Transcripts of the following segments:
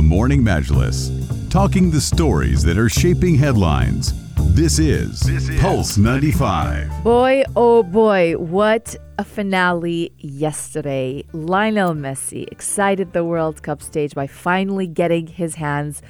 The Morning Majlis, talking the stories that are shaping headlines. This is, Pulse 95. Boy, oh boy, what a finale yesterday. Lionel Messi excited the World Cup stage by finally getting his hands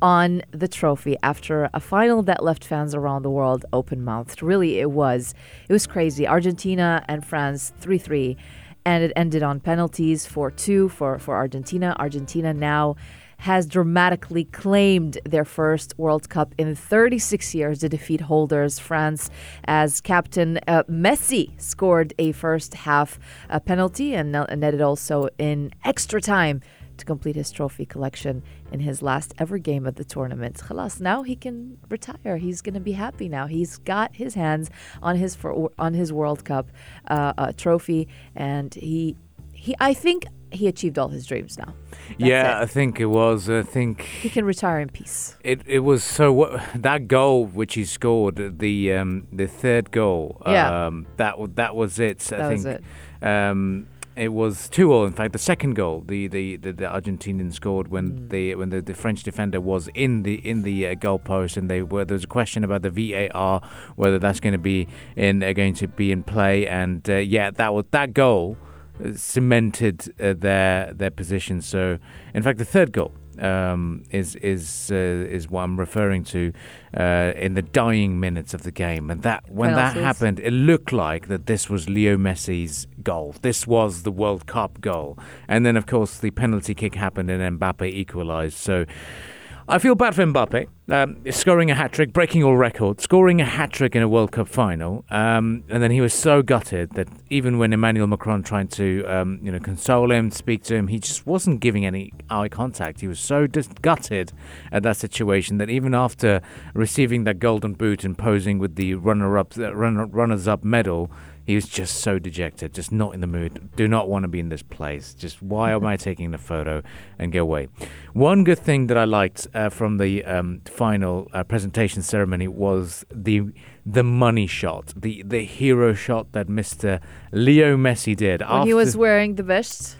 on the trophy after a final that left fans around the world open mouthed. Really, it was. It was crazy. Argentina and France 3 3, and it ended on penalties 4 2 for, for Argentina. Argentina now has dramatically claimed their first World Cup in 36 years to defeat holders France as captain uh, Messi scored a first half uh, penalty and, netted also in extra time to complete his trophy collection in his last ever game of the tournament. Khalas, now he can retire. He's going to be happy now. He's got his hands on his for, on his World Cup uh, uh, trophy, and he he I think he achieved all his dreams now. That's yeah, it. I think it was. I think he can retire in peace. it, it was so what that goal which he scored the um, the third goal. Yeah. Um, that that was it. I That was think. Um, it was two all. In fact, the second goal, the the, the, the Argentinian scored when Mm. the when the, the French defender was in the in the uh, goalpost, and they were there was a question about the VAR whether that's going to be in uh, going to be in play, and uh, yeah, that was that goal cemented uh, their their position. So, in fact, the third goal um, is is uh, is what I'm referring to uh, in the dying minutes of the game, and that when that happened, it looked like that this was Leo Messi's goal. This was the World Cup goal, and then of course the penalty kick happened and Mbappe equalised. So. I feel bad for Mbappe, um, scoring a hat trick, breaking all records, scoring a hat trick in a World Cup final, um, and then he was so gutted that even when Emmanuel Macron tried to, um, you know, console him, speak to him, he just wasn't giving any eye contact. He was so just gutted at that situation that even after receiving that golden boot and posing with the runner-up, uh, runner, runners-up medal, he was just so dejected, just not in the mood. Do not want to be in this place. Just why am I taking the photo and go away? One good thing that I liked uh, from the um, final uh, presentation ceremony was the the money shot, the the hero shot that Mr. Leo Messi did. When he was wearing the vest.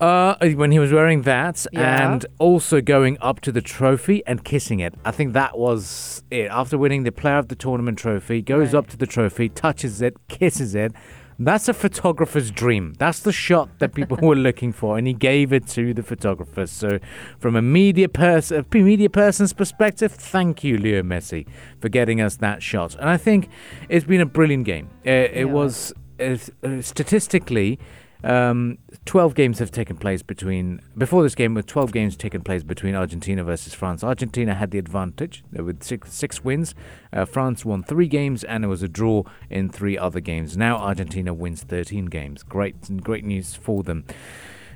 uh, when he was wearing that Yeah. and also going up to the trophy and kissing it. I think that was it. After winning the Player of the Tournament trophy, goes Right. up to the trophy, touches it, kisses it. That's a photographer's dream. That's the shot that people were looking for, and he gave it to the photographers. So, from a media person, a media person's perspective, thank you, Leo Messi, for getting us that shot. And I think it's been a brilliant game. Uh, it Yeah. was uh, uh, statistically um, 12 games have taken place between before this game with 12 games taken place between Argentina versus France. Argentina had the advantage uh, with six, six wins. Uh, France won three games and it was a draw in three other games. Now Argentina wins 13 games. Great, great news for them.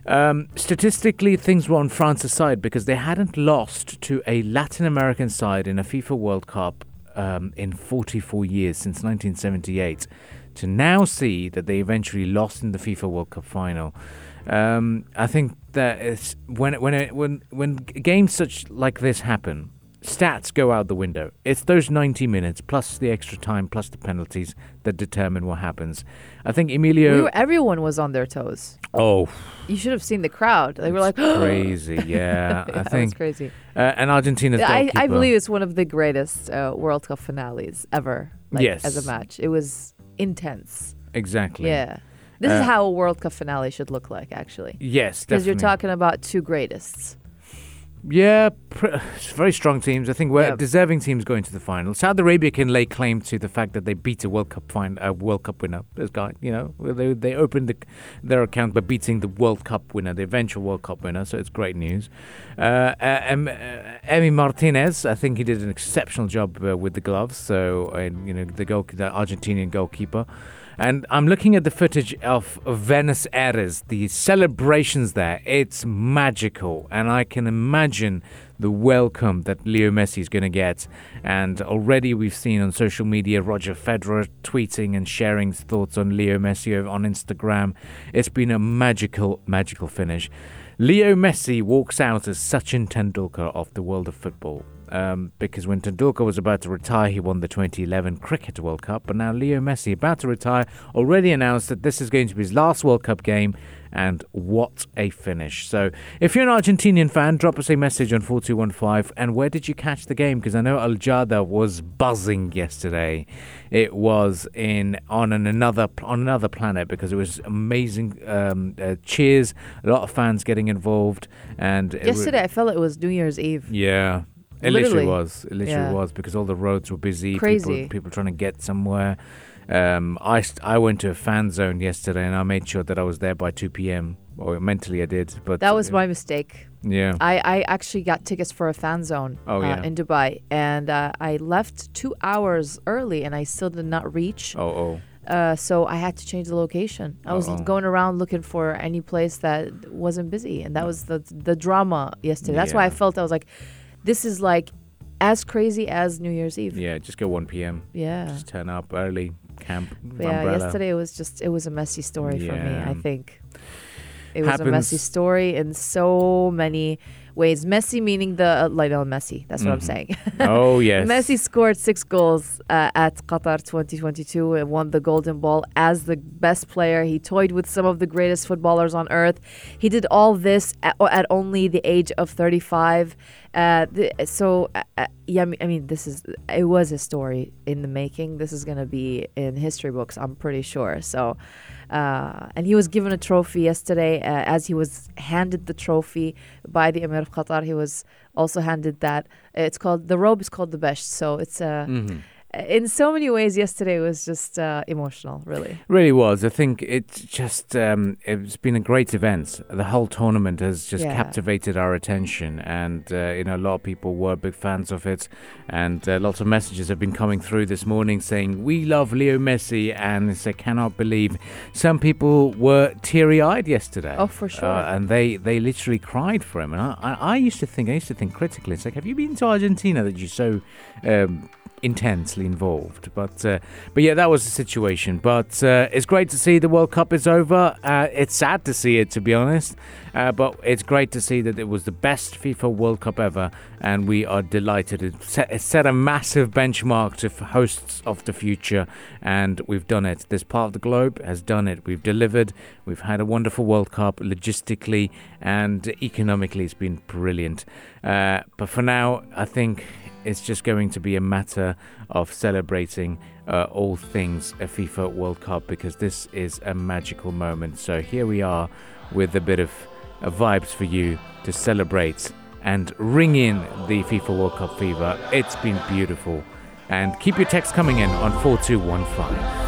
Um, statistically, things were on France's side because they hadn't lost to a Latin American side in a FIFA World Cup um, in 44 years since 1978. To now see that they eventually lost in the FIFA World Cup final, um, I think that it's when when it, when when games such like this happen, stats go out the window. It's those 90 minutes plus the extra time plus the penalties that determine what happens. I think Emilio. We were, everyone was on their toes. oh, You should have seen the crowd. They were like, crazy. Yeah, Yeah, I think. crazy. Uh, and Argentina's I, I believe it's one of the greatest uh, World Cup finales ever. Like, Yes. As a match, it was intense. exactly. Yeah. This Uh, is how a World Cup finale should look like, actually. Yes, Because you're talking about two greatest. Yeah, pr- very strong teams. I think we're Yep. deserving teams going to the final. Saudi Arabia can lay claim to the fact that they beat a World Cup fin- uh, World Cup winner. This guy, you know, they they opened the, their account by beating the World Cup winner, the eventual World Cup winner. So it's great news. Uh, uh, em, uh, Emi Martinez, I think he did an exceptional job uh, with the gloves. So you know, the goal, the Argentinian goalkeeper. And I'm looking at the footage of Buenos Aires, the celebrations there. It's magical. And I can imagine the welcome that Leo Messi is going to get. And already we've seen on social media Roger Federer tweeting and sharing his thoughts on Leo Messi on Instagram. It's been a magical, magical finish. Leo Messi walks out as Sachin Tendulkar of the world of football. Um, because when Tendulkar was about to retire, he won the 2011 Cricket World Cup. But now Leo Messi, about to retire, already announced that this is going to be his last World Cup game and what a finish. So, if you're an Argentinian fan, drop us a message on 4215. And where did you catch the game? Because I know Al Jada was buzzing yesterday. It was in on an another on another planet because it was amazing um, uh, cheers, a lot of fans getting involved. And yesterday, I felt it was New Year's Eve. Yeah. It literally, literally was. It literally yeah. was because all the roads were busy. Crazy. People, people trying to get somewhere. Um, I, I went to a fan zone yesterday and I made sure that I was there by 2 p.m. Or mentally I did, but that was uh, my mistake. Yeah, I, I actually got tickets for a fan zone oh, uh, yeah. in Dubai, and uh, I left two hours early, and I still did not reach. Oh, oh. Uh, so I had to change the location. I was Uh-oh. going around looking for any place that wasn't busy, and that was the the drama yesterday. That's yeah. why I felt I was like, this is like as crazy as New Year's Eve. Yeah, just go 1 p.m. Yeah, just turn up early, camp. Yeah, umbrella. yesterday was just it was a messy story yeah. for me. I think it was a messy story in so many ways. Messi meaning the uh, Lionel Messi. That's what mm-hmm. I'm saying. oh yes. Messi scored six goals uh, at Qatar 2022 and won the Golden Ball as the best player. He toyed with some of the greatest footballers on earth. He did all this at, at only the age of 35. Uh, the, so uh, uh yeah, I mean, this is it was a story in the making. This is gonna be in history books, I'm pretty sure. So, uh, and he was given a trophy yesterday uh, as he was handed the trophy by the Emir of Qatar. He was also handed that. It's called the robe is called the bisht. So it's a. Mm-hmm in so many ways, yesterday was just uh, emotional, really. Really was. I think it's just, um, it's been a great event. The whole tournament has just yeah. captivated our attention. And, uh, you know, a lot of people were big fans of it. And uh, lots of messages have been coming through this morning saying, We love Leo Messi. And they cannot believe. Some people were teary eyed yesterday. Oh, for sure. Uh, and they, they literally cried for him. And I, I, I, used to think, I used to think critically, it's like, have you been to Argentina that you're so. Um, intensely involved. But uh, but yeah, that was the situation. But uh, it's great to see the World Cup is over. Uh, it's sad to see it, to be honest. Uh, but it's great to see that it was the best FIFA World Cup ever, and we are delighted. It set, it set a massive benchmark to hosts of the future, and we've done it. This part of the globe has done it. We've delivered. We've had a wonderful World Cup logistically and economically. It's been brilliant. Uh, but for now, I think it's just going to be a matter of celebrating uh, all things a FIFA World Cup because this is a magical moment. So here we are with a bit of uh, vibes for you to celebrate and ring in the FIFA World Cup fever. It's been beautiful. And keep your text coming in on 4215.